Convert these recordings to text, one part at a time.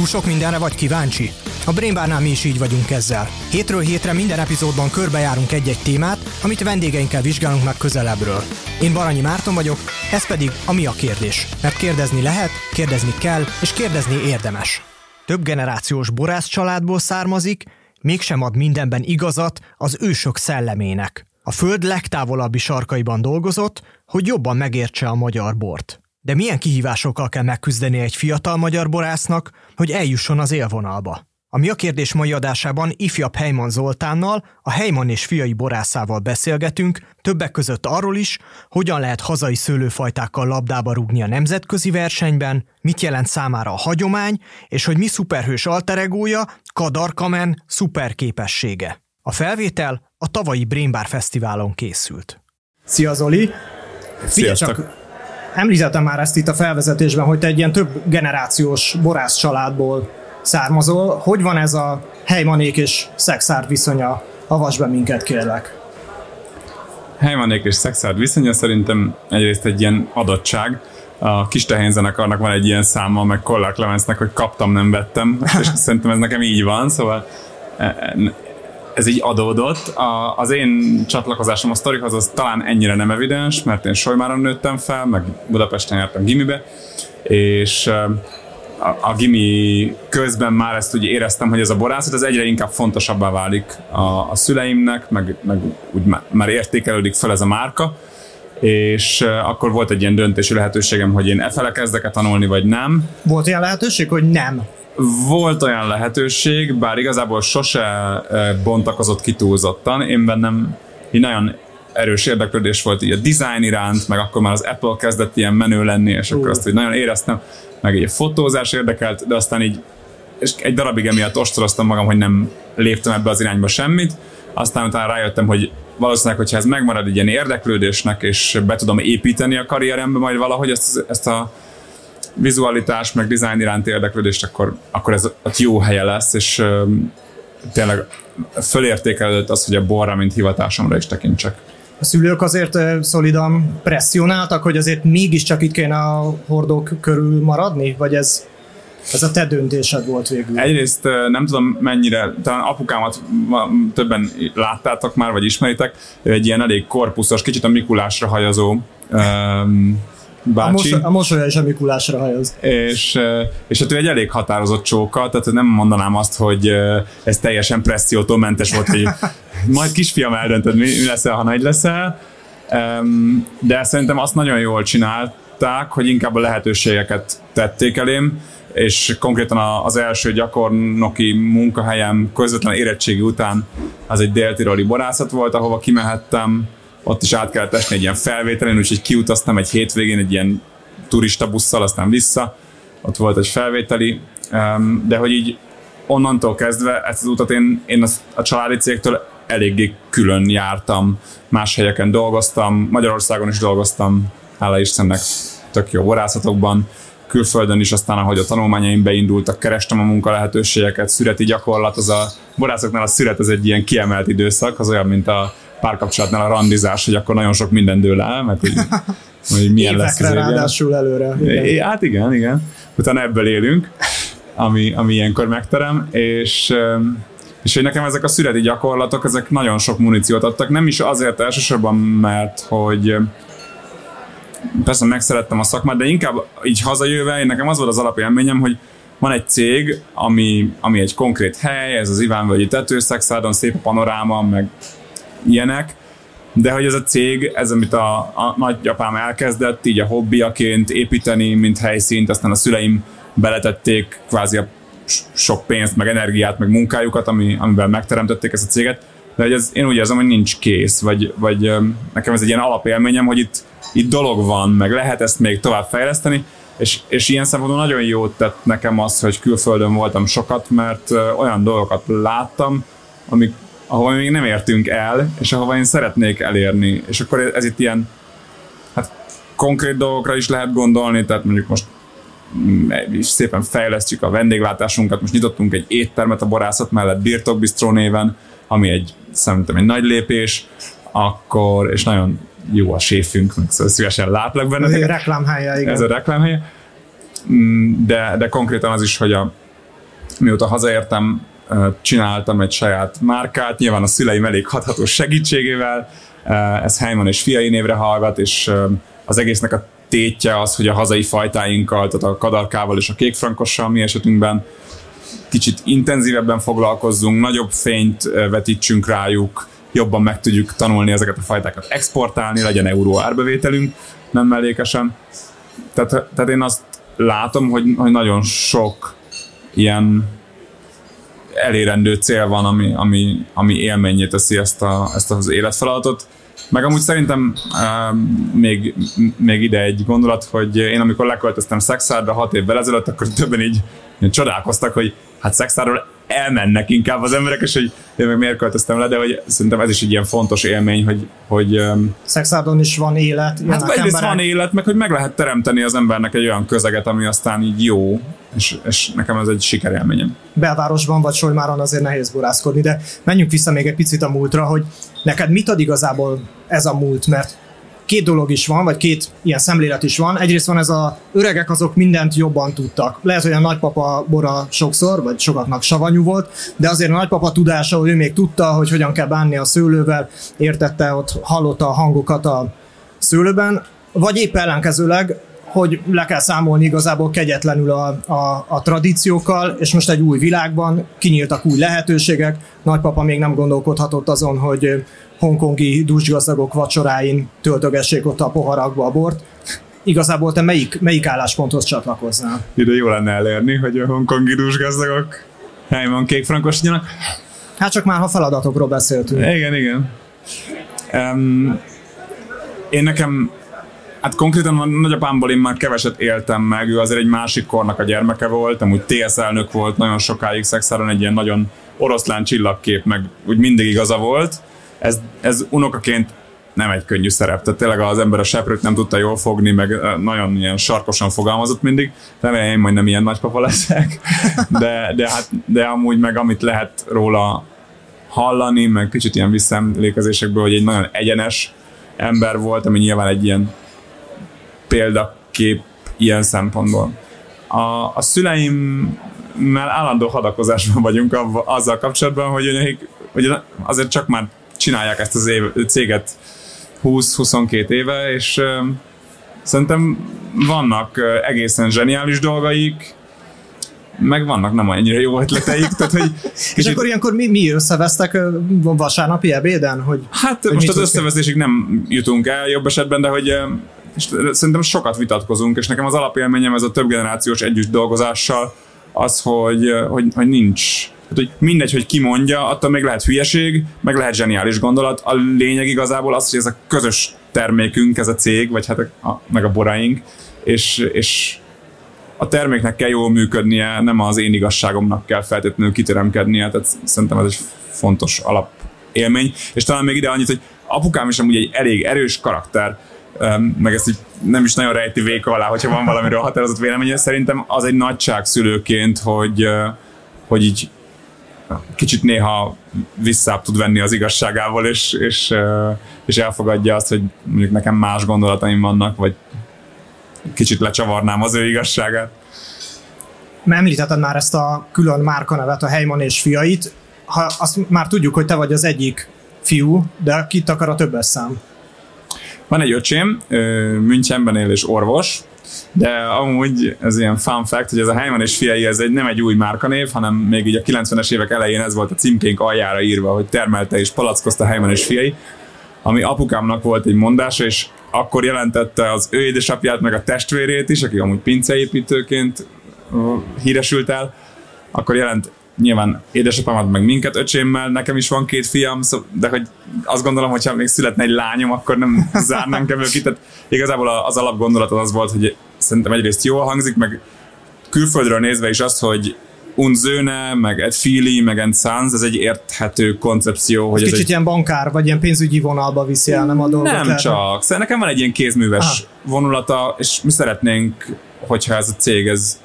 Túl sok mindenre vagy kíváncsi? A Brainbarnál mi is így vagyunk ezzel. Hétről hétre minden epizódban körbejárunk egy-egy témát, amit vendégeinkkel vizsgálunk meg közelebbről. Én Baranyi Márton vagyok, ez pedig a Mi a kérdés. Mert kérdezni lehet, kérdezni kell, és kérdezni érdemes. Több generációs borász családból származik, mégsem ad mindenben igazat az ősök szellemének. A föld legtávolabbi sarkaiban dolgozott, hogy jobban megértse a magyar bort. De milyen kihívásokkal kell megküzdeni egy fiatal magyar borásznak, hogy eljusson az élvonalba? A Mi a kérdés mai adásában ifjabb Heyman Zoltánnal, a Heyman és fiai borászával beszélgetünk, többek között arról is, hogyan lehet hazai szőlőfajtákkal labdába rúgni a nemzetközi versenyben, mit jelent számára a hagyomány, és hogy mi szuperhős alteregója, Kadar Kamen szuperképessége. A felvétel a tavalyi Brainbar Fesztiválon készült. Szia Zoli! Sziasztok! Csak említettem már ezt itt a felvezetésben, hogy te egy ilyen több generációs borász családból származol. Hogy van ez a helymanék és szexárd viszonya? Avasd be minket, kérlek. Helymanék és szexárd viszonya szerintem egyrészt egy ilyen adottság. A kis tehénzenekarnak van egy ilyen száma, meg Kollák Lemencnek, hogy kaptam, nem vettem, és szerintem ez nekem így van, szóval e, e, ez így adódott. A, az én csatlakozásom a sztorihoz az talán ennyire nem evidens, mert én Solymáron nőttem fel, meg Budapesten jártam gimibe, és a, a gimi közben már ezt úgy éreztem, hogy ez a borászat az egyre inkább fontosabbá válik a, a szüleimnek, meg, meg úgy már, már értékelődik fel ez a márka, és akkor volt egy ilyen döntési lehetőségem, hogy én e fele kezdek tanulni, vagy nem. Volt ilyen lehetőség, hogy nem? Volt olyan lehetőség, bár igazából sose bontakozott kitúlzottan. Én bennem így nagyon erős érdeklődés volt így a design iránt, meg akkor már az Apple kezdett ilyen menő lenni, és uh. akkor azt így nagyon éreztem, meg egy fotózás érdekelt, de aztán így és egy darabig emiatt ostoroztam magam, hogy nem léptem ebbe az irányba semmit, aztán utána rájöttem, hogy valószínűleg, hogyha ez megmarad egy ilyen érdeklődésnek, és be tudom építeni a karrierembe majd valahogy ezt, ezt a vizualitás, meg design iránt érdeklődést, akkor, akkor ez ott jó helye lesz, és uh, tényleg fölértékelődött az, hogy a borra, mint hivatásomra is tekintsek. A szülők azért szolidan presszionáltak, hogy azért mégiscsak itt kéne a hordók körül maradni? Vagy ez, ez a te döntésed volt végül? Egyrészt nem tudom mennyire, talán apukámat többen láttátok már, vagy ismeritek, egy ilyen elég korpuszos, kicsit a Mikulásra hajazó um, bácsi. A, mos- a mosolya is a Mikulásra hajoz. És, és hát ő egy elég határozott csóka, tehát nem mondanám azt, hogy ez teljesen pressziótól mentes volt, hogy majd kisfiam eldöntöd, mi, mi leszel, ha nagy leszel. De szerintem azt nagyon jól csinálták, hogy inkább a lehetőségeket tették elém, és konkrétan az első gyakornoki munkahelyem közvetlen érettségi után az egy déltiroli borászat volt, ahova kimehettem, ott is át kellett esni egy ilyen felvételen, úgyhogy kiutaztam egy hétvégén egy ilyen turista busszal, aztán vissza, ott volt egy felvételi, de hogy így onnantól kezdve ezt az utat én, én a családi cégtől eléggé külön jártam, más helyeken dolgoztam, Magyarországon is dolgoztam, hála Istennek tök jó borászatokban, külföldön is, aztán ahogy a tanulmányaim beindultak, kerestem a munka lehetőségeket, szüreti gyakorlat, az a borászoknál a szüret az egy ilyen kiemelt időszak, az olyan, mint a párkapcsolatnál a randizás, hogy akkor nagyon sok minden dől el, meg hogy, hogy milyen Évekre lesz az ráadásul előre. Igen. É, hát igen, igen. Utána ebből élünk, ami, ami ilyenkor megterem, és és hogy nekem ezek a szüreti gyakorlatok, ezek nagyon sok muníciót adtak, nem is azért elsősorban, mert hogy persze megszerettem a szakmát, de inkább így hazajöve, én nekem az volt az alapélményem, hogy van egy cég, ami, ami egy konkrét hely, ez az Ivánvölgyi tetőszexádon, szép panoráma, meg ilyenek, de hogy ez a cég, ez amit a, a nagyapám elkezdett, így a hobbiaként építeni, mint helyszínt, aztán a szüleim beletették kvázi a sok pénzt, meg energiát, meg munkájukat, ami, amivel megteremtették ezt a céget, de hogy ez, én úgy érzem, hogy nincs kész, vagy, vagy nekem ez egy ilyen alapélményem, hogy itt, itt dolog van, meg lehet ezt még tovább fejleszteni, és, és ilyen szempontból nagyon jót tett nekem az, hogy külföldön voltam sokat, mert olyan dolgokat láttam, amik, ahova még nem értünk el, és ahova én szeretnék elérni. És akkor ez itt ilyen hát konkrét dolgokra is lehet gondolni, tehát mondjuk most mm, is szépen fejlesztjük a vendéglátásunkat, most nyitottunk egy éttermet a borászat mellett Birtokbistró néven, ami egy szerintem egy nagy lépés, akkor, és nagyon jó a séfünk, meg szóval szívesen látlak benne. Ez a reklámhelye, igen. Ez a reklámhelye. Mm, de, de konkrétan az is, hogy a, mióta hazaértem, csináltam egy saját márkát, nyilván a szüleim elég hathatós segítségével, ez Heimann és fiai névre hallgat, és az egésznek a tétje az, hogy a hazai fajtáinkkal, tehát a kadarkával és a kékfrankossal mi esetünkben kicsit intenzívebben foglalkozzunk, nagyobb fényt vetítsünk rájuk, jobban meg tudjuk tanulni ezeket a fajtákat exportálni, legyen euró árbevételünk, nem mellékesen. Tehát, tehát én azt látom, hogy, hogy nagyon sok ilyen elérendő cél van, ami, ami, ami élményé teszi ezt, a, ezt az életfeladatot. Meg amúgy szerintem uh, még, még ide egy gondolat, hogy én amikor leköltöztem Szexárdra hat évvel ezelőtt, akkor többen így, így csodálkoztak, hogy hát Szexárdról elmennek inkább az emberek, és hogy én meg miért költöztem le, de hogy szerintem ez is egy ilyen fontos élmény, hogy... hogy Szexárdon is van élet. Hát egyrészt emberek. van élet, meg hogy meg lehet teremteni az embernek egy olyan közeget, ami aztán így jó, és, és nekem ez egy sikerélményem. Belvárosban vagy Solymáron azért nehéz borászkodni, de menjünk vissza még egy picit a múltra, hogy neked mit ad igazából ez a múlt, mert két dolog is van, vagy két ilyen szemlélet is van. Egyrészt van ez a öregek, azok mindent jobban tudtak. Lehet, hogy a nagypapa bora sokszor, vagy sokaknak savanyú volt, de azért a nagypapa tudása, hogy ő még tudta, hogy hogyan kell bánni a szőlővel, értette, ott hallotta a hangokat a szőlőben, vagy épp ellenkezőleg, hogy le kell számolni igazából kegyetlenül a, a, a tradíciókkal, és most egy új világban kinyíltak új lehetőségek. Nagypapa még nem gondolkodhatott azon, hogy hongkongi dúsgazdagok vacsoráin töltögessék ott a poharakba a bort. Igazából te melyik, melyik állásponthoz csatlakoznál? Ide jó lenne elérni, hogy a hongkongi dúsgazdagok helyben kék frankosítjanak. Hát csak már, ha feladatokról beszéltünk. Igen, igen. Um, én nekem Hát konkrétan a nagyapámból én már keveset éltem meg, ő azért egy másik kornak a gyermeke volt, amúgy TSZ elnök volt nagyon sokáig szexáron, egy ilyen nagyon oroszlán csillagkép, meg úgy mindig igaza volt ez, ez unokaként nem egy könnyű szerep. Tehát tényleg az ember a seprőt nem tudta jól fogni, meg nagyon ilyen sarkosan fogalmazott mindig. Remélem én majd nem ilyen nagypapa leszek. De, de, hát, de amúgy meg amit lehet róla hallani, meg kicsit ilyen visszaemlékezésekből, hogy egy nagyon egyenes ember volt, ami nyilván egy ilyen példakép ilyen szempontból. A, a szüleimmel állandó hadakozásban vagyunk azzal kapcsolatban, hogy, hogy azért csak már csinálják ezt az év, céget 20-22 éve, és uh, szerintem vannak egészen zseniális dolgaik, meg vannak nem annyira jó ötleteik. Tehát, hogy kicsit... És akkor ilyenkor mi, mi összevesztek vasárnapi ebéden? Hogy, hát hogy most az összevesztésig nem jutunk el jobb esetben, de hogy és szerintem sokat vitatkozunk, és nekem az alapélményem ez a több generációs együtt dolgozással az, hogy, hogy, hogy nincs tehát, hogy mindegy, hogy ki mondja, attól még lehet hülyeség, meg lehet zseniális gondolat. A lényeg igazából az, hogy ez a közös termékünk, ez a cég, vagy hát a, a, meg a boraink, és, és a terméknek kell jól működnie, nem az én igazságomnak kell feltétlenül kiteremkednie, tehát szerintem ez egy fontos alap élmény. És talán még ide annyit, hogy apukám is amúgy egy elég erős karakter, meg ezt így nem is nagyon rejti véka alá, hogyha van valamiről határozott véleménye. Szerintem az egy nagyság szülőként, hogy, hogy így kicsit néha visszább tud venni az igazságával, és, és, és elfogadja azt, hogy mondjuk nekem más gondolataim vannak, vagy kicsit lecsavarnám az ő igazságát. Említetted már ezt a külön márkanevet, a Heyman és fiait. Ha azt már tudjuk, hogy te vagy az egyik fiú, de kit akar a többes szám? Van egy öcsém, Münchenben él és orvos, de amúgy ez ilyen fun fact, hogy ez a Heimann és fiai, ez egy, nem egy új márkanév, hanem még így a 90-es évek elején ez volt a címkénk aljára írva, hogy termelte és palackozta Heimann és fiai, ami apukámnak volt egy mondása, és akkor jelentette az ő édesapját, meg a testvérét is, aki amúgy pinceépítőként híresült el, akkor jelent nyilván édesapámat, meg minket öcsémmel, nekem is van két fiam, de hogy azt gondolom, hogyha még születne egy lányom, akkor nem zárnánk ebből ki. Tehát igazából az alapgondolat az volt, hogy szerintem egyrészt jól hangzik, meg külföldről nézve is az, hogy Unzöne, meg Ed Feely, meg Ed Sons, ez egy érthető koncepció. Hogy ez kicsit egy... ilyen bankár, vagy ilyen pénzügyi vonalba viszi el, nem a dolgot? Nem lehet. csak. Szerintem nekem van egy ilyen kézműves Aha. vonulata, és mi szeretnénk, hogyha ez a cég, ez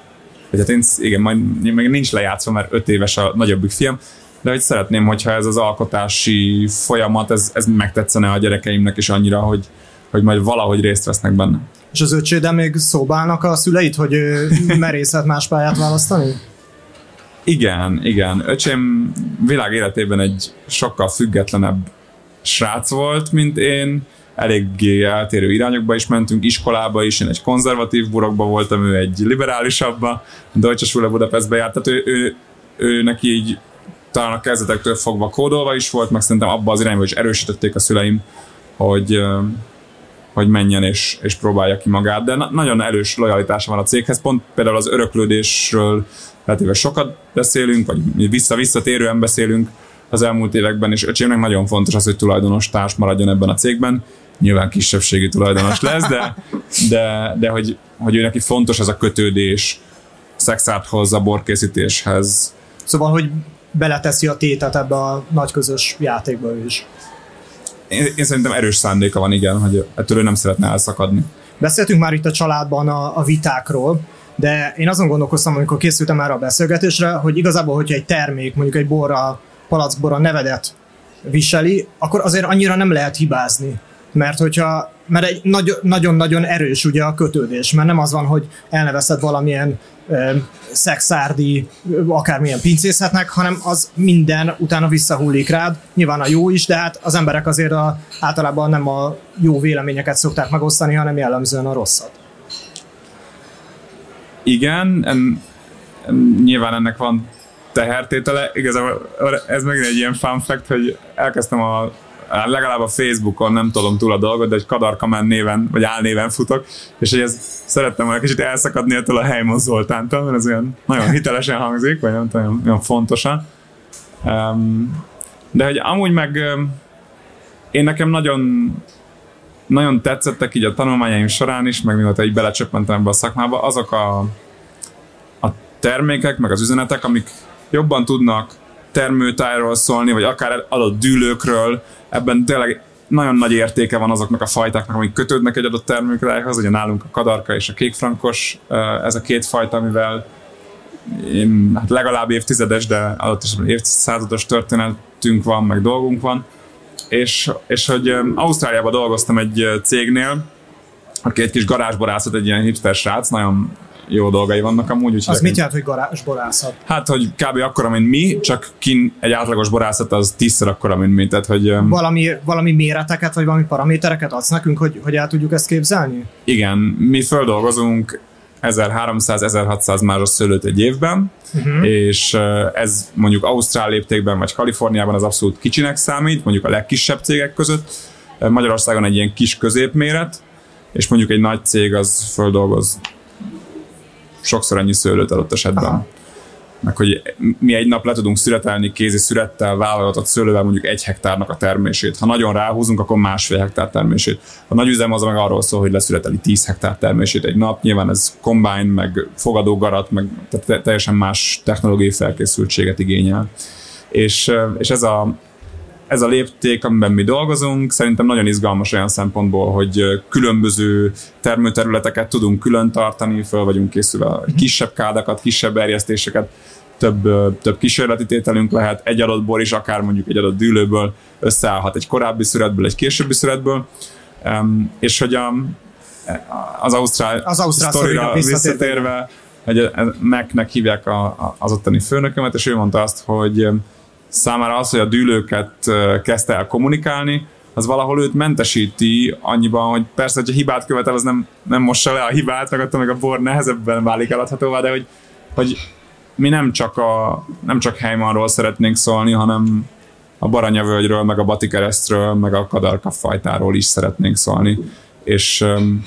vagy hát én, igen, majd még nincs lejátszva, mert öt éves a nagyobbik fiam, de hogy szeretném, hogyha ez az alkotási folyamat, ez, ez megtetszene a gyerekeimnek is annyira, hogy, hogy majd valahogy részt vesznek benne. És az öcséde még szóbálnak a szüleit, hogy merészet más pályát választani? Igen, igen. Öcsém világ életében egy sokkal függetlenebb srác volt, mint én. Eléggé eltérő irányokba is mentünk, iskolába is, én egy konzervatív burokba voltam, ő egy liberálisabba, Deutsche Schule Budapestbe járt, tehát ő, ő, ő neki így talán a kezdetektől fogva kódolva is volt, meg szerintem abba az irányba is erősítették a szüleim, hogy, hogy menjen és, és próbálja ki magát, de na- nagyon erős lojalitása van a céghez, pont például az öröklődésről relatíve sokat beszélünk, vagy vissza-visszatérően beszélünk az elmúlt években, és öcsémnek nagyon fontos az, hogy tulajdonos társ maradjon ebben a cégben, nyilván kisebbségi tulajdonos lesz, de, de, de hogy, hogy ő neki fontos ez a kötődés szexárthoz, a borkészítéshez. Szóval, hogy beleteszi a tétet ebbe a nagy közös játékba ő is. Én, én szerintem erős szándéka van, igen, hogy ettől ő nem szeretne elszakadni. Beszéltünk már itt a családban a, a vitákról, de én azon gondolkoztam, amikor készültem erre a beszélgetésre, hogy igazából, hogyha egy termék, mondjuk egy borra, palackborra nevedet viseli, akkor azért annyira nem lehet hibázni. Mert hogyha, mert egy nagyon-nagyon erős ugye a kötődés, mert nem az van, hogy elnevezted valamilyen szexárdi, akármilyen pincészetnek, hanem az minden utána visszahullik rád. Nyilván a jó is, de hát az emberek azért a, általában nem a jó véleményeket szokták megosztani, hanem jellemzően a rosszat. Igen, en, en, nyilván ennek van tehertétele. Igazából ez megint egy ilyen fun fact, hogy elkezdtem a legalább a Facebookon nem tudom túl a dolgot, de egy Kadarkamen néven, vagy álnéven futok, és hogy ez szerettem volna kicsit elszakadni ettől a Helymon Zoltántól, mert ez olyan nagyon hitelesen hangzik, vagy nem tudom, olyan fontosan. De hogy amúgy meg én nekem nagyon nagyon tetszettek így a tanulmányaim során is, meg mióta így belecsöppentem ebbe a szakmába, azok a, a termékek, meg az üzenetek, amik jobban tudnak termőtájról szólni, vagy akár adott dűlőkről, ebben tényleg nagyon nagy értéke van azoknak a fajtáknak, amik kötődnek egy adott termékrájhoz, ugye nálunk a kadarka és a kékfrankos, ez a két fajta, amivel én, hát legalább évtizedes, de adott is évszázados történetünk van, meg dolgunk van. És, és hogy Ausztráliában dolgoztam egy cégnél, aki egy kis garázsborászat, egy ilyen hipster srác, nagyon jó dolgai vannak amúgy. Úgy az mit jelent, hogy garázsborászat? Hát, hogy kb. akkora, mint mi, csak kin egy átlagos borászat az tízszer akkora, mint mi. Tehát, hogy, valami, valami méreteket, vagy valami paramétereket adsz nekünk, hogy, hogy el tudjuk ezt képzelni? Igen, mi földolgozunk 1300-1600 mázsos szőlőt egy évben, uh-huh. és ez mondjuk Ausztrál léptékben vagy Kaliforniában az abszolút kicsinek számít, mondjuk a legkisebb cégek között. Magyarországon egy ilyen kis középméret, és mondjuk egy nagy cég az földolgoz sokszor annyi szőlőt adott esetben. Aha. Meg hogy mi egy nap le tudunk születelni kézi szürettel, vállalatot szőlővel mondjuk egy hektárnak a termését. Ha nagyon ráhúzunk, akkor másfél hektár termését. A nagy üzem az meg arról szól, hogy leszületeli 10 hektár termését egy nap. Nyilván ez combine, meg fogadógarat, meg tehát teljesen más technológiai felkészültséget igényel. És, és ez a, ez a lépték, amiben mi dolgozunk, szerintem nagyon izgalmas olyan szempontból, hogy különböző termőterületeket tudunk külön tartani, föl vagyunk készülve a mhm. kisebb kádakat, kisebb erjesztéseket, több, több kísérleti tételünk lehet, egy adott bor is, akár mondjuk egy adott dűlőből összeállhat egy korábbi szüretből, egy későbbi szüretből, um, és hogy a, az Ausztrál, az Ausztrál sztorira visszatérve, hogy Mac-nek hívják a, a, az ottani főnökömet, és ő mondta azt, hogy számára az, hogy a dűlőket kezdte el kommunikálni, az valahol őt mentesíti annyiban, hogy persze, hogyha hibát követel, az nem, nem mossa le a hibát, meg attól meg a bor nehezebben válik eladhatóvá, de hogy, hogy mi nem csak, a, nem csak Heimanról szeretnénk szólni, hanem a Baranyavölgyről, meg a Batikeresztről, meg a Kadarka fajtáról is szeretnénk szólni. És um,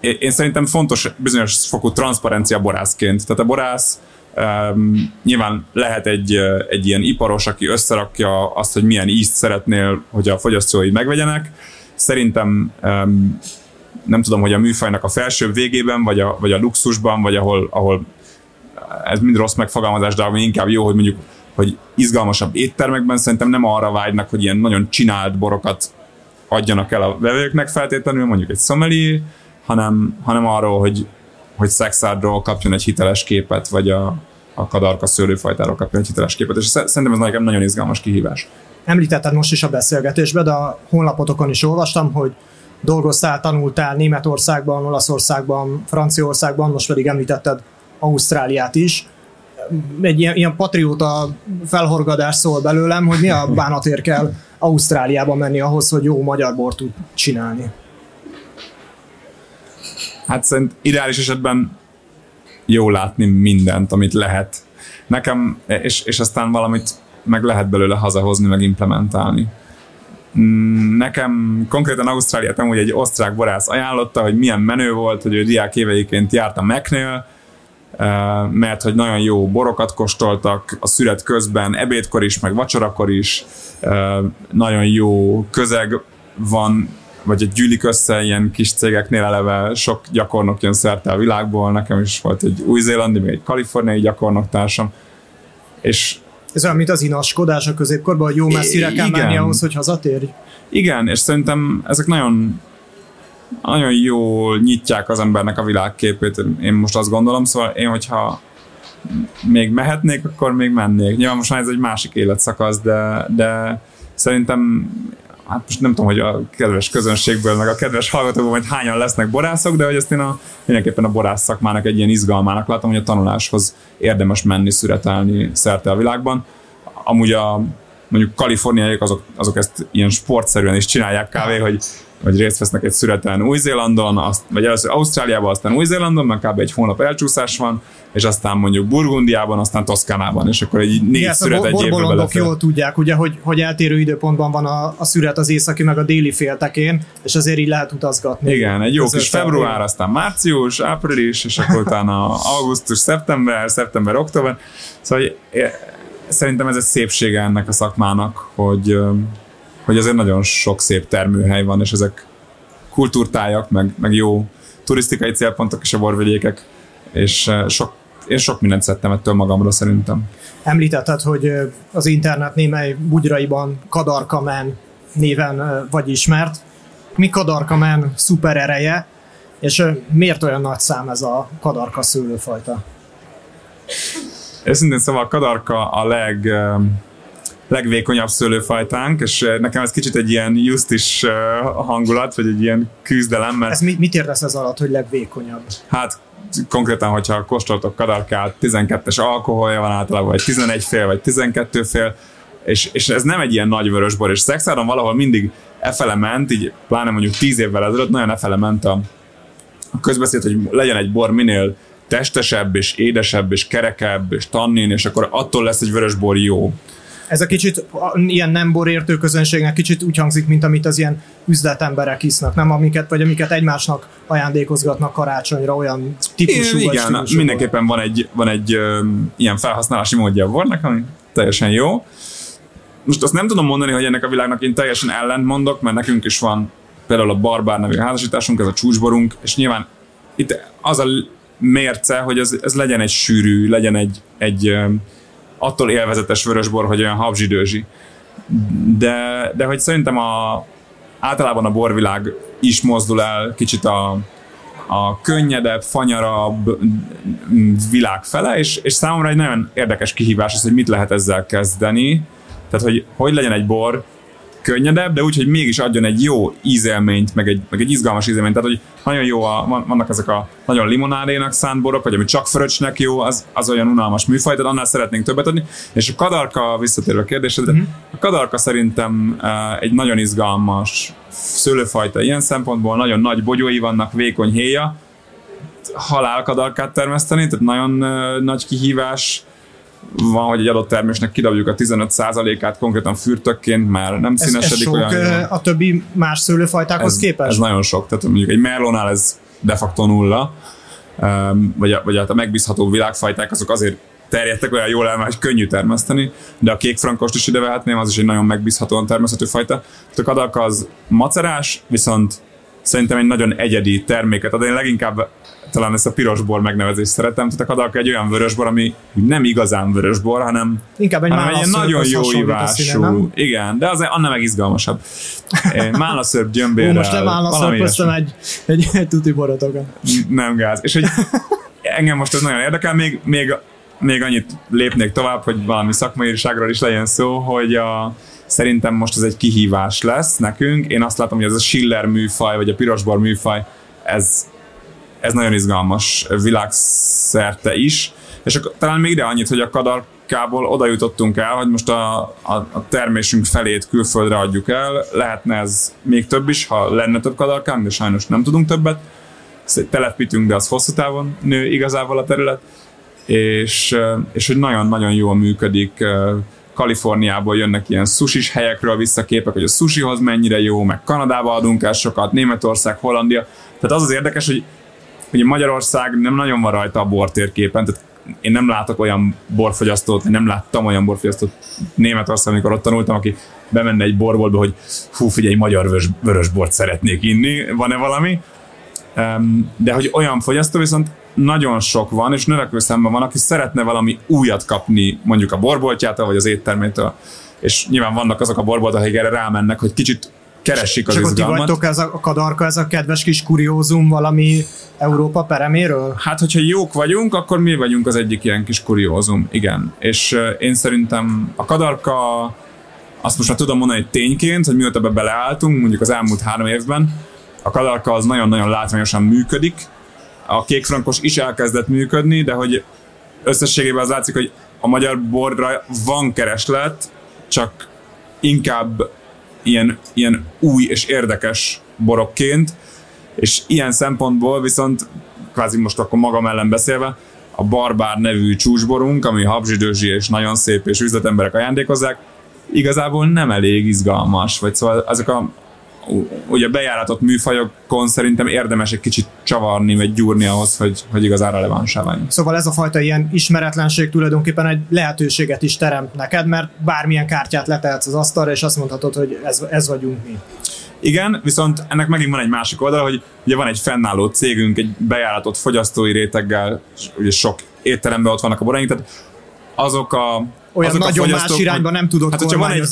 én szerintem fontos bizonyos fokú transzparencia borászként. Tehát a borász Um, nyilván lehet egy, egy ilyen iparos, aki összerakja azt, hogy milyen ízt szeretnél, hogy a fogyasztói megvegyenek. Szerintem nem tudom, hogy a műfajnak a felső végében, vagy a, vagy a luxusban, vagy ahol, ahol ez mind rossz megfogalmazás, de inkább jó, hogy mondjuk hogy izgalmasabb éttermekben szerintem nem arra vágynak, hogy ilyen nagyon csinált borokat adjanak el a vevőknek feltétlenül, mondjuk egy sommelier, hanem, hanem arról, hogy, hogy Szexárdról kapjon egy hiteles képet, vagy a, a kadarka szőlőfajtáról kapjon egy hiteles képet, és szerintem ez nekem nagyon izgalmas kihívás. Említetted most is a beszélgetésben, de a honlapotokon is olvastam, hogy dolgoztál, tanultál Németországban, Olaszországban, Franciaországban, most pedig említetted Ausztráliát is. egy ilyen, ilyen patrióta felhorgadás szól belőlem, hogy mi a bánatért kell Ausztráliába menni ahhoz, hogy jó magyar bort tud csinálni. Hát szerint ideális esetben jó látni mindent, amit lehet. Nekem, és, és aztán valamit meg lehet belőle hazahozni, meg implementálni. Mm, nekem konkrétan Ausztráliát amúgy egy osztrák borász ajánlotta, hogy milyen menő volt, hogy ő diák éveiként járt a Meknél, eh, mert hogy nagyon jó borokat kóstoltak a szület közben, ebédkor is, meg vacsorakor is, eh, nagyon jó közeg van, vagy gyűlik össze ilyen kis cégeknél eleve sok gyakornok jön szerte a világból, nekem is volt egy új-zélandi, még egy kaliforniai gyakornoktársam, és ez olyan, mint az inaskodás a középkorban, hogy jó messzire kell menni ahhoz, hogy hazatérj. Igen, és szerintem ezek nagyon nagyon jól nyitják az embernek a világképét, én most azt gondolom, szóval én, hogyha még mehetnék, akkor még mennék. Nyilván most már ez egy másik életszakasz, de, de szerintem hát most nem tudom, hogy a kedves közönségből, meg a kedves hallgatókból majd hányan lesznek borászok, de hogy ezt én a, mindenképpen a borász szakmának egy ilyen izgalmának látom, hogy a tanuláshoz érdemes menni, szüretelni szerte a világban. Amúgy a mondjuk kaliforniaiak azok, azok ezt ilyen sportszerűen is csinálják kávé, hogy hogy részt vesznek egy szüreten Új-Zélandon, azt, vagy először Ausztráliában, aztán Új-Zélandon, mert kb. egy hónap elcsúszás van, és aztán mondjuk Burgundiában, aztán Toszkánában, és akkor egy négy Igen, szüret egy évben belefér. jól tudják, ugye, hogy, hogy eltérő időpontban van a, a szüret az északi meg a déli féltekén, és azért így lehet utazgatni. Igen, egy jó kis február, aztán március, április, és akkor utána augusztus, szeptember, szeptember, október. Szóval szerintem ez egy szépsége ennek a szakmának, hogy hogy azért nagyon sok szép termőhely van, és ezek kultúrtájak, meg, meg jó turisztikai célpontok és a borvidékek, és eh, sok, én sok mindent szedtem ettől magamra szerintem. Említetted, hogy eh, az internet némely bugyraiban Kadarkamen néven eh, vagy ismert. Mi Kadarkamen szuper ereje, és miért olyan nagy szám ez a kadarka szőlőfajta? Őszintén szóval a kadarka a leg legvékonyabb szőlőfajtánk, és eh, nekem ez kicsit egy ilyen justis eh, hangulat, vagy egy ilyen küzdelem. Mert... Ez mit, mit értesz ez alatt, hogy legvékonyabb? Hát konkrétan, hogyha kóstoltok kadarkát, 12-es alkoholja van általában, vagy 11 fél, vagy 12 fél, és, és ez nem egy ilyen nagy vörösbor, és szexáron valahol mindig efele ment, így pláne mondjuk 10 évvel ezelőtt nagyon efele ment a, a közbeszéd, hogy legyen egy bor minél testesebb, és édesebb, és kerekebb, és tannin, és akkor attól lesz egy vörösbor jó ez a kicsit ilyen nem borértő közönségnek kicsit úgy hangzik, mint amit az ilyen üzletemberek isznak, nem amiket, vagy amiket egymásnak ajándékozgatnak karácsonyra, olyan típusú Igen, igen mindenképpen van egy, van egy ö, ilyen felhasználási módja a bornak, ami teljesen jó. Most azt nem tudom mondani, hogy ennek a világnak én teljesen ellent mondok, mert nekünk is van például a Barbár nevű házasításunk, ez a csúcsborunk, és nyilván itt az a mérce, hogy ez, ez legyen egy sűrű, legyen egy, egy attól élvezetes vörösbor, hogy olyan habzsidőzsi. De, de hogy szerintem a, általában a borvilág is mozdul el kicsit a, a könnyedebb, fanyarabb világ fele, és, és számomra egy nagyon érdekes kihívás az, hogy mit lehet ezzel kezdeni. Tehát, hogy hogy legyen egy bor, könnyedebb, de úgy, hogy mégis adjon egy jó ízelményt, meg egy, meg egy izgalmas ízelményt. Tehát, hogy nagyon jó, a, vannak ezek a nagyon limonádénak szánt borok, vagy ami csak fröccsnek jó, az, az olyan unalmas műfaj, tehát annál szeretnénk többet adni. És a kadarka, visszatérve a kérdésedre, mm-hmm. a kadarka szerintem uh, egy nagyon izgalmas szőlőfajta ilyen szempontból, nagyon nagy bogyói vannak, vékony héja, halálkadarkát termeszteni, tehát nagyon uh, nagy kihívás, van, hogy egy adott termésnek kidobjuk a 15%-át konkrétan fürtökként, mert nem színesedik ez, ez sok olyan. a többi más szőlőfajtákhoz ez, képest? Ez nagyon sok, tehát mondjuk egy merlónál ez de facto nulla, vagy, a, vagy hát a megbízható világfajták azok azért terjedtek olyan jól el, hogy könnyű termeszteni, de a kék frankost is ide vehetném, az is egy nagyon megbízhatóan termeszthető fajta. A kadarka az macerás, viszont szerintem egy nagyon egyedi terméket ad. Én leginkább talán ezt a pirosbor megnevezést szeretem, tehát a kadarka egy olyan vörösbor, ami nem igazán vörösbor, hanem, Inkább egy, hanem egy nagyon jó ivású. Igen, de az annál meg izgalmasabb. Málaszörp gyömbérrel. most nem málaszörpöztem egy, egy, egy tuti borotokat. Nem gáz. És hogy engem most ez nagyon érdekel, még, még, még annyit lépnék tovább, hogy valami szakmaiságról is legyen szó, hogy a, szerintem most ez egy kihívás lesz nekünk. Én azt látom, hogy ez a Schiller műfaj, vagy a pirosbor műfaj, ez ez nagyon izgalmas világszerte is, És akkor talán még ide annyit, hogy a kadarkából oda jutottunk el, hogy most a, a, a termésünk felét külföldre adjuk el. Lehetne ez még több is, ha lenne több kadarkánk, de sajnos nem tudunk többet. Telepítünk, de az hosszú távon nő igazából a terület. És, és hogy nagyon-nagyon jól működik Kaliforniából jönnek ilyen sushi helyekről visszaképek, hogy a sushihoz mennyire jó, meg Kanadába adunk el sokat, Németország, Hollandia. Tehát az az érdekes, hogy, hogy Magyarország nem nagyon van rajta a bortérképen, tehát én nem látok olyan borfogyasztót, nem láttam olyan borfogyasztót Németország, amikor ott tanultam, aki bemenne egy borboltba, hogy hú, figyelj, magyar vörös, vörös bort szeretnék inni, van-e valami? De hogy olyan fogyasztó viszont nagyon sok van, és növekvő szemben van, aki szeretne valami újat kapni mondjuk a borboltjától, vagy az éttermétől. És nyilván vannak azok a borboltok, akik erre rámennek, hogy kicsit keresik az Csak izgalmat. Csak vagytok ez a kadarka, ez a kedves kis kuriózum valami Európa pereméről? Hát, hogyha jók vagyunk, akkor mi vagyunk az egyik ilyen kis kuriózum, igen. És én szerintem a kadarka, azt most már tudom mondani egy tényként, hogy mióta be beleálltunk, mondjuk az elmúlt három évben, a kadarka az nagyon-nagyon látványosan működik, a kékfrankos is elkezdett működni, de hogy összességében az látszik, hogy a magyar borra van kereslet, csak inkább ilyen, ilyen új és érdekes borokként, és ilyen szempontból viszont, kvázi most akkor magam ellen beszélve, a Barbár nevű csúcsborunk, ami habzsidőzsi és nagyon szép, és üzletemberek ajándékozzák, igazából nem elég izgalmas, vagy szóval ezek a ugye bejáratott műfajokon szerintem érdemes egy kicsit csavarni, vagy gyúrni ahhoz, hogy, hogy igazán relevánsá váljon. Szóval ez a fajta ilyen ismeretlenség tulajdonképpen egy lehetőséget is teremt neked, mert bármilyen kártyát letehetsz az asztalra, és azt mondhatod, hogy ez, ez vagyunk mi. Igen, viszont ennek megint van egy másik oldala, hogy ugye van egy fennálló cégünk, egy bejáratott fogyasztói réteggel, ugye sok étteremben ott vannak a boraink, tehát azok a olyan azok nagyon a más irányba nem tudod Hát, hogyha van egy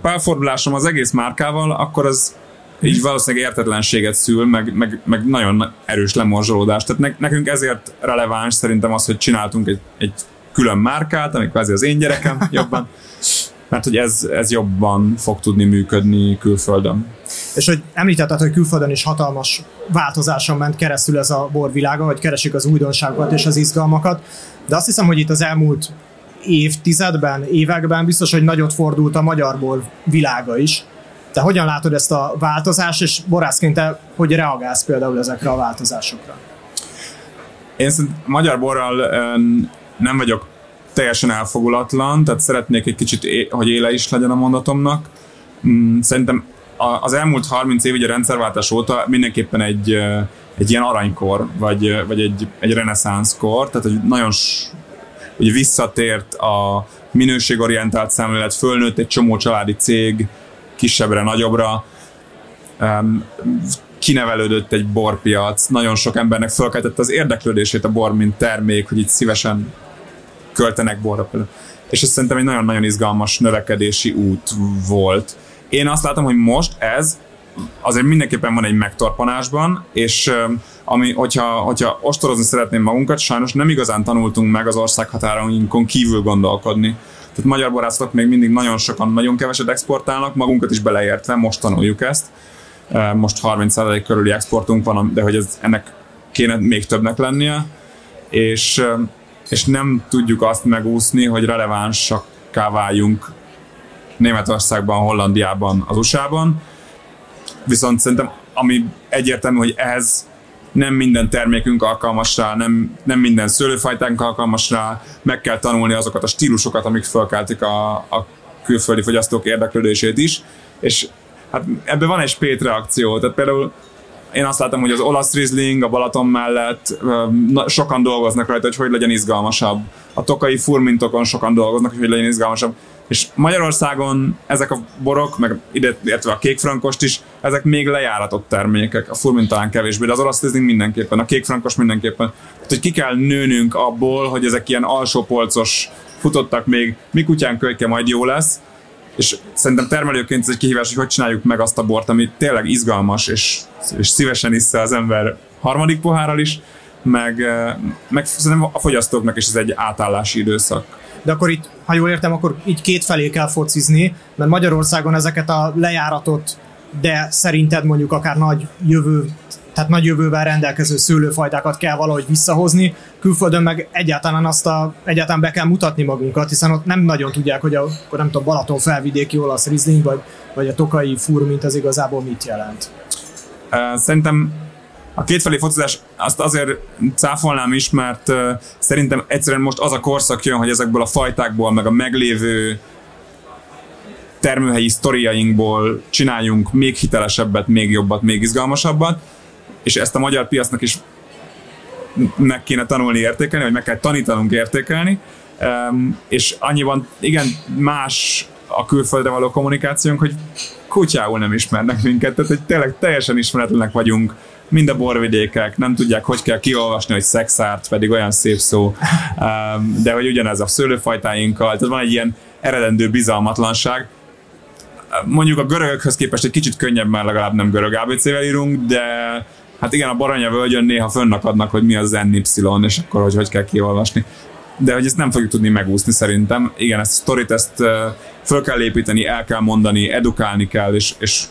pálfordulásom az egész márkával, akkor az így valószínűleg értetlenséget szül, meg, meg, meg nagyon erős lemorzsolódást. Tehát ne, nekünk ezért releváns szerintem az, hogy csináltunk egy, egy külön márkát, ami kvázi az én gyerekem jobban, mert hogy ez, ez jobban fog tudni működni külföldön. És hogy említetted, hogy külföldön is hatalmas változáson ment keresztül ez a borvilága, hogy keresik az újdonságokat és az izgalmakat, de azt hiszem, hogy itt az elmúlt évtizedben, években biztos, hogy nagyot fordult a magyar bor világa is, te hogyan látod ezt a változást, és borászként te hogy reagálsz például ezekre a változásokra? Én szerintem magyar borral nem vagyok teljesen elfogulatlan, tehát szeretnék egy kicsit, hogy éle is legyen a mondatomnak. Mm, szerintem az elmúlt 30 év, ugye a rendszerváltás óta mindenképpen egy, egy ilyen aranykor, vagy, vagy egy, egy reneszánszkor, tehát hogy nagyon hogy visszatért a minőségorientált szemlélet, fölnőtt egy csomó családi cég, kisebbre, nagyobbra. Um, kinevelődött egy borpiac, nagyon sok embernek fölkeltette az érdeklődését a bor, mint termék, hogy itt szívesen költenek borra. És ez szerintem egy nagyon-nagyon izgalmas növekedési út volt. Én azt látom, hogy most ez azért mindenképpen van egy megtorpanásban, és ami, hogyha, hogyha ostorozni szeretném magunkat, sajnos nem igazán tanultunk meg az országhatárainkon kívül gondolkodni. Tehát magyar borászatok még mindig nagyon sokan, nagyon keveset exportálnak, magunkat is beleértve, most tanuljuk ezt. Most 30% körüli exportunk van, de hogy ez, ennek kéne még többnek lennie, és, és nem tudjuk azt megúszni, hogy relevánsakká váljunk Németországban, Hollandiában, az USA-ban. Viszont szerintem, ami egyértelmű, hogy ez nem minden termékünk alkalmas rá, nem, nem minden szőlőfajtánk alkalmas rá, meg kell tanulni azokat a stílusokat, amik fölkeltik a, a külföldi fogyasztók érdeklődését is, és hát ebben van egy spét reakció, tehát például én azt látom, hogy az olasz Riesling a Balaton mellett sokan dolgoznak rajta, hogy hogy legyen izgalmasabb. A tokai furmintokon sokan dolgoznak, hogy hogy legyen izgalmasabb. És Magyarországon ezek a borok, meg ide értve a kékfrankost is, ezek még lejáratott termékek, a furmint talán kevésbé, de az olasz Riesling mindenképpen, a kékfrankos mindenképpen. Tehát, hogy ki kell nőnünk abból, hogy ezek ilyen alsópolcos futottak még, mi kutyán kölyke majd jó lesz, és szerintem termelőként ez egy kihívás, hogy hogy csináljuk meg azt a bort, ami tényleg izgalmas, és, és szívesen iszza az ember harmadik pohárral is, meg, meg szerintem a fogyasztóknak is ez egy átállási időszak. De akkor itt, ha jól értem, akkor így két felé kell focizni, mert Magyarországon ezeket a lejáratot, de szerinted mondjuk akár nagy jövő tehát nagy jövővel rendelkező szőlőfajtákat kell valahogy visszahozni, külföldön meg egyáltalán azt a, egyáltalán be kell mutatni magunkat, hiszen ott nem nagyon tudják, hogy a, akkor nem tudom, Balaton felvidéki olasz Riesling, vagy, vagy a tokai fur, mint az igazából mit jelent. Szerintem a kétfelé focizás azt azért cáfolnám is, mert szerintem egyszerűen most az a korszak jön, hogy ezekből a fajtákból, meg a meglévő termőhelyi sztoriainkból csináljunk még hitelesebbet, még jobbat, még izgalmasabbat, és ezt a magyar piacnak is meg kéne tanulni értékelni, vagy meg kell tanítanunk értékelni, és annyiban igen, más a külföldre való kommunikációnk, hogy kutyául nem ismernek minket, tehát hogy tényleg teljesen ismeretlenek vagyunk, mind a borvidékek, nem tudják, hogy kell kiolvasni, hogy szexárt, pedig olyan szép szó, de hogy ugyanez a szőlőfajtáinkkal, tehát van egy ilyen eredendő bizalmatlanság, mondjuk a görögökhöz képest egy kicsit könnyebb, mert legalább nem görög ABC-vel írunk, de hát igen, a Baranya völgyön néha fönnakadnak, hogy mi az NY, és akkor hogy hogy kell kiolvasni. De hogy ezt nem fogjuk tudni megúszni szerintem. Igen, ezt a sztorit, ezt föl kell építeni, el kell mondani, edukálni kell, és, és,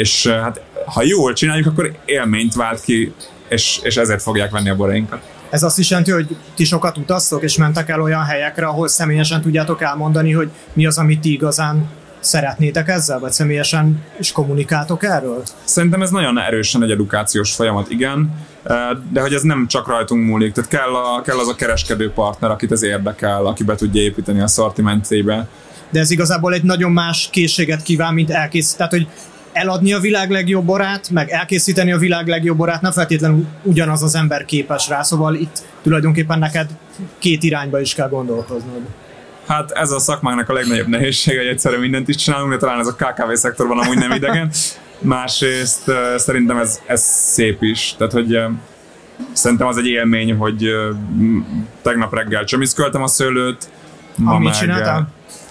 és hát ha jól csináljuk, akkor élményt vált ki, és, és ezért fogják venni a borainkat. Ez azt is jelenti, hogy ti sokat utaztok, és mentek el olyan helyekre, ahol személyesen tudjátok elmondani, hogy mi az, amit ti igazán szeretnétek ezzel, vagy személyesen is kommunikáltok erről? Szerintem ez nagyon erősen egy edukációs folyamat, igen, de hogy ez nem csak rajtunk múlik, tehát kell, a, kell az a kereskedő partner, akit ez érdekel, aki be tudja építeni a szortimentébe. De ez igazából egy nagyon más készséget kíván, mint elkészíteni. Tehát, hogy eladni a világ legjobb borát, meg elkészíteni a világ legjobb borát, nem feltétlenül ugyanaz az ember képes rá, szóval itt tulajdonképpen neked két irányba is kell gondolkoznod. Hát ez a szakmának a legnagyobb nehézsége, hogy egyszerűen mindent is csinálunk, de talán ez a KKV szektorban amúgy nem idegen. Másrészt uh, szerintem ez, ez szép is. Tehát, hogy uh, szerintem az egy élmény, hogy uh, tegnap reggel csömiszköltem a szőlőt. Ma Amit csináltam?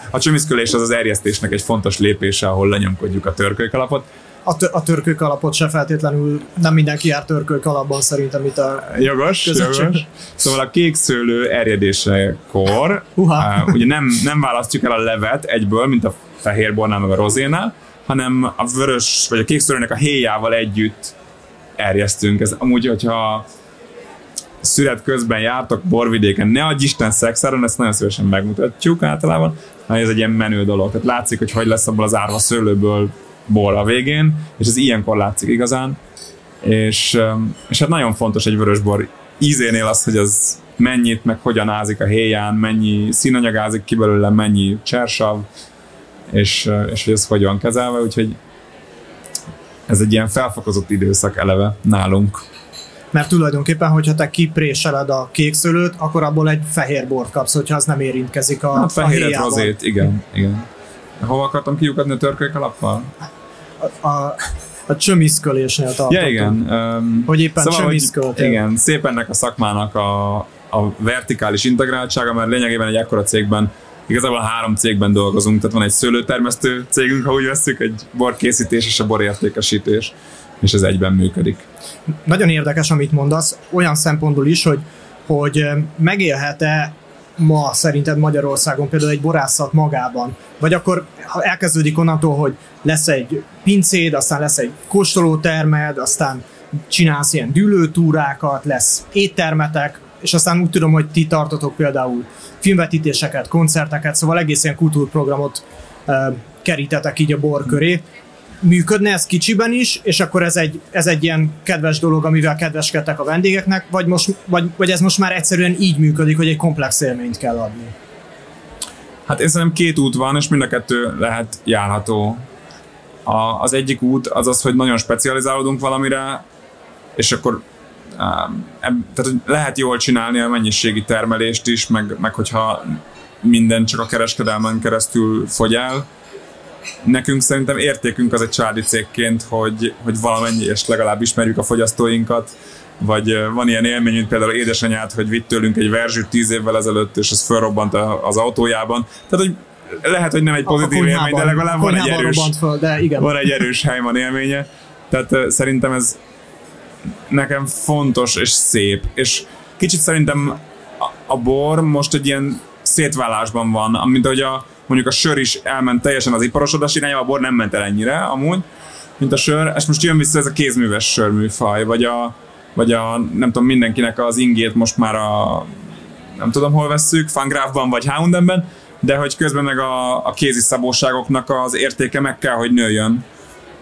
A csömiszkölés az az erjesztésnek egy fontos lépése, ahol lenyomkodjuk a törkölykalapot a, tör, a törkők alapot se feltétlenül, nem mindenki jár törkők alapban szerintem itt a Jogos, jogos. Szóval a kék szőlő erjedésekor uh, ugye nem, nem választjuk el a levet egyből, mint a fehérbornál meg a rozénál, hanem a vörös, vagy a kék szőlőnek a héjával együtt erjesztünk. Ez amúgy, hogyha szület közben jártok borvidéken, ne adj Isten szexáron, ezt nagyon szívesen megmutatjuk általában, ez egy ilyen menő dolog. Tehát látszik, hogy hogy lesz abból az árva szőlőből bor a végén, és ez ilyenkor látszik igazán. És, és hát nagyon fontos egy vörösbor ízénél az, hogy az mennyit, meg hogyan ázik a héján, mennyi színanyag ázik ki belőle, mennyi csersav, és, és hogy ez hogyan kezelve, úgyhogy ez egy ilyen felfokozott időszak eleve nálunk. Mert tulajdonképpen, hogyha te kipréseled a kékszőlőt, akkor abból egy fehér bort kapsz, hogyha az nem érintkezik a, hát fehéret, a rozét, igen, igen. Hova akartam kiukadni a törkölyk alappal? a, a csömiszkölésnél tartottunk. Ja, igen. Um, hogy éppen szóval, csömiszkölt. Igen, szép ennek a szakmának a, a vertikális integráltsága, mert lényegében egy ekkora cégben igazából három cégben dolgozunk, tehát van egy szőlőtermesztő cégünk, ha úgy veszük, egy borkészítés és a borértékesítés, és ez egyben működik. Nagyon érdekes, amit mondasz, olyan szempontból is, hogy, hogy megélhet-e ma szerinted Magyarországon például egy borászat magában? Vagy akkor ha elkezdődik onnantól, hogy lesz egy pincéd, aztán lesz egy kóstolótermed, aztán csinálsz ilyen dűlőtúrákat, lesz éttermetek, és aztán úgy tudom, hogy ti tartotok például filmvetítéseket, koncerteket, szóval egész ilyen kultúrprogramot uh, kerítetek így a bor köré működne ez kicsiben is, és akkor ez egy, ez egy ilyen kedves dolog, amivel kedveskedtek a vendégeknek, vagy, most, vagy, vagy ez most már egyszerűen így működik, hogy egy komplex élményt kell adni? Hát én szerintem két út van, és mind a kettő lehet járható. A, az egyik út az az, hogy nagyon specializálódunk valamire, és akkor eb, tehát lehet jól csinálni a mennyiségi termelést is, meg, meg hogyha minden csak a kereskedelmen keresztül fogy el, nekünk szerintem értékünk az egy családi cégként, hogy, hogy valamennyi, és legalább ismerjük a fogyasztóinkat, vagy van ilyen élmény, mint például édesanyát, hogy vitt tőlünk egy verzsűt tíz évvel ezelőtt, és ez felrobbant az autójában. Tehát, hogy lehet, hogy nem egy pozitív élmény, de legalább van egy erős, föl, de igen. van egy erős helyman élménye. Tehát szerintem ez nekem fontos és szép. És kicsit szerintem a bor most egy ilyen szétválásban van, mint hogy a, mondjuk a sör is elment teljesen az iparosodás irányába, a bor nem ment el ennyire amúgy, mint a sör, és most jön vissza ez a kézműves sörműfaj, vagy a, vagy a, nem tudom, mindenkinek az ingét most már a, nem tudom hol vesszük, Fangrafban vagy Houndenben, de hogy közben meg a, a kézi szabóságoknak az értéke meg kell, hogy nőjön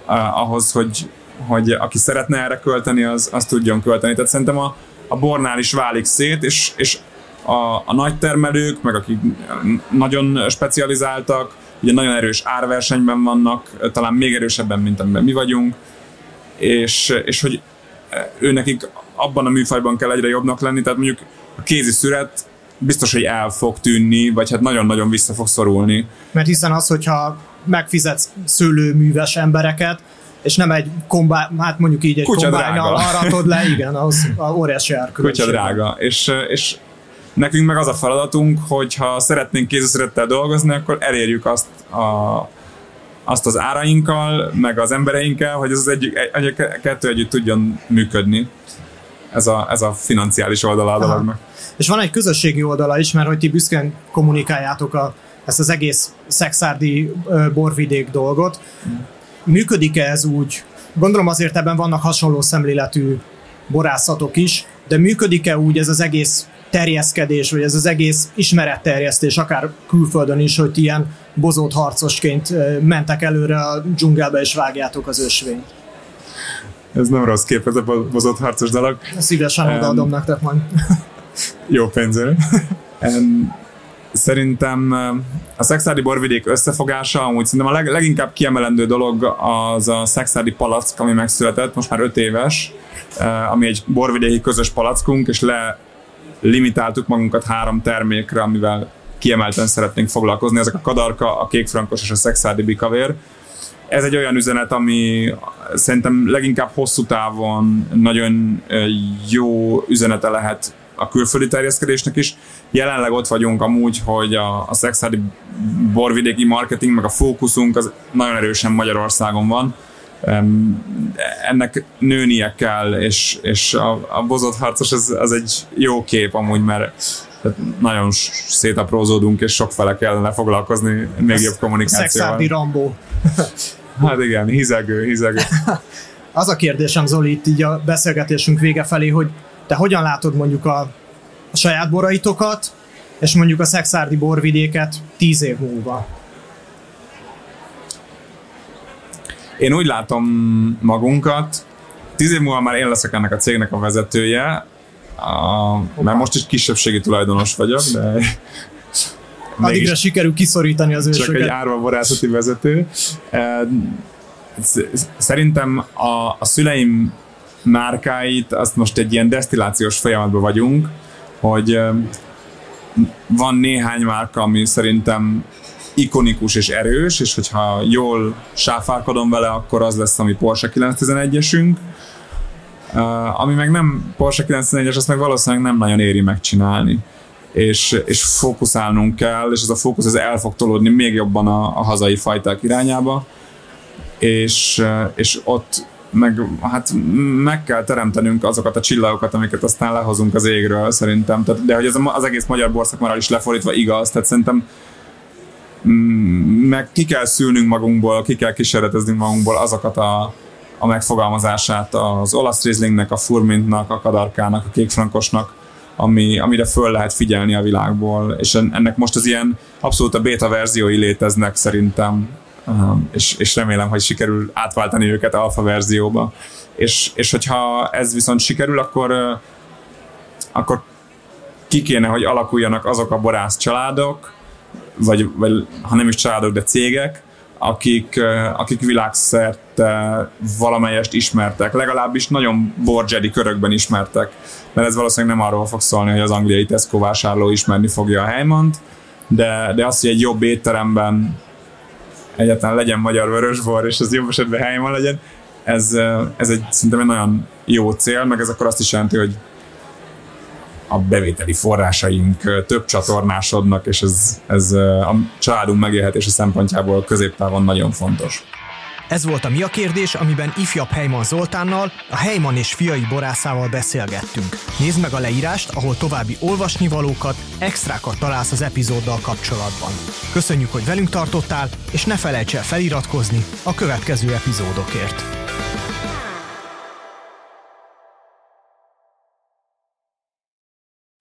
uh, ahhoz, hogy, hogy aki szeretne erre költeni, az, az tudjon költeni. Tehát szerintem a, a bornál is válik szét, és, és a, a nagy termelők, meg akik nagyon specializáltak, ugye nagyon erős árversenyben vannak, talán még erősebben, mint amiben mi vagyunk, és, és hogy ő nekik abban a műfajban kell egyre jobbnak lenni, tehát mondjuk a kézi szüret biztos, hogy el fog tűnni, vagy hát nagyon-nagyon vissza fog szorulni. Mert hiszen az, hogyha megfizetsz szőlőműves embereket, és nem egy kombá, hát mondjuk így egy kombájnal aratod le, igen, az a óriási árkülönbség. Kutya drága, és, és nekünk meg az a feladatunk, hogy ha szeretnénk kézszerettel dolgozni, akkor elérjük azt a, azt az árainkkal, meg az embereinkkel, hogy ez az egy, egy, egy kettő együtt tudjon működni. Ez a, ez a financiális oldala a dolognak. És van egy közösségi oldala is, mert hogy ti büszkén kommunikáljátok a, ezt az egész szexárdi borvidék dolgot. Működik-e ez úgy? Gondolom azért ebben vannak hasonló szemléletű borászatok is, de működik-e úgy ez az egész terjeszkedés, vagy ez az egész ismeretterjesztés, akár külföldön is, hogy ilyen bozót harcosként mentek előre a dzsungelbe és vágjátok az ösvényt? Ez nem rossz kép, ez a bozott harcos dolog. Szívesen um, odaadom nektek majd. jó pénzért. Szerintem a szexádi borvidék összefogása, amúgy szerintem a leg, leginkább kiemelendő dolog az a szexádi palack, ami megszületett, most már 5 éves, ami egy borvidéki közös palackunk, és le limitáltuk magunkat három termékre, amivel kiemelten szeretnénk foglalkozni, ezek a kadarka, a kékfrankos és a szexádi bikavér. Ez egy olyan üzenet, ami szerintem leginkább hosszú távon nagyon jó üzenete lehet a külföldi terjeszkedésnek is. Jelenleg ott vagyunk amúgy, hogy a, a szexádi borvidéki marketing, meg a fókuszunk az nagyon erősen Magyarországon van. Ennek nőnie kell, és, és a, a bozott harcos az, az egy jó kép amúgy, mert nagyon szétaprózódunk, és sok fele kellene foglalkozni még jobb kommunikációval. Szexádi Rambó. hát igen, hizegő, hizegő. Az a kérdésem, Zoli, itt így a beszélgetésünk vége felé, hogy te hogyan látod mondjuk a, a saját boraitokat, és mondjuk a szexárdi borvidéket tíz év múlva? Én úgy látom magunkat, tíz év múlva már én leszek ennek a cégnek a vezetője, a, mert most is kisebbségi tulajdonos vagyok, de Addigra sikerül kiszorítani az ősöket. Csak egy árva borászati vezető. Szerintem a, a szüleim márkáit, azt most egy ilyen desztillációs folyamatban vagyunk, hogy van néhány márka, ami szerintem ikonikus és erős, és hogyha jól sáfárkodom vele, akkor az lesz, ami Porsche 911-esünk. Uh, ami meg nem Porsche 911-es, azt meg valószínűleg nem nagyon éri megcsinálni. És, és fókuszálnunk kell, és ez a fókusz ez el fog tolódni még jobban a, a hazai fajták irányába, és, és ott meg, hát meg kell teremtenünk azokat a csillagokat, amiket aztán lehozunk az égről szerintem. Tehát, de hogy ez az egész magyar borszakmára is lefordítva igaz, tehát szerintem meg ki kell szülnünk magunkból, ki kell kísérleteznünk magunkból azokat a, a megfogalmazását az olasz Rieslingnek, a Furmintnak, a Kadarkának, a Kékfrankosnak, ami, amire föl lehet figyelni a világból, és ennek most az ilyen abszolút a beta verziói léteznek szerintem és, és remélem, hogy sikerül átváltani őket alfa verzióba. És, és hogyha ez viszont sikerül, akkor, akkor ki kéne, hogy alakuljanak azok a borász családok, vagy, vagy ha nem is családok, de cégek, akik, akik világszerte valamelyest ismertek, legalábbis nagyon borgedi körökben ismertek, mert ez valószínűleg nem arról fog szólni, hogy az angliai Tesco vásárló ismerni fogja a helymont, de, de az, hogy egy jobb étteremben egyáltalán legyen magyar vörösbor, és az jobb esetben helyen legyen, ez, ez egy szerintem egy nagyon jó cél, meg ez akkor azt is jelenti, hogy a bevételi forrásaink több csatornásodnak, és ez, ez a családunk megélhetése szempontjából középtávon nagyon fontos. Ez volt a Mi a kérdés, amiben ifjabb Heyman Zoltánnal, a Heyman és fiai borászával beszélgettünk. Nézd meg a leírást, ahol további olvasnivalókat, extrákat találsz az epizóddal kapcsolatban. Köszönjük, hogy velünk tartottál, és ne felejts el feliratkozni a következő epizódokért.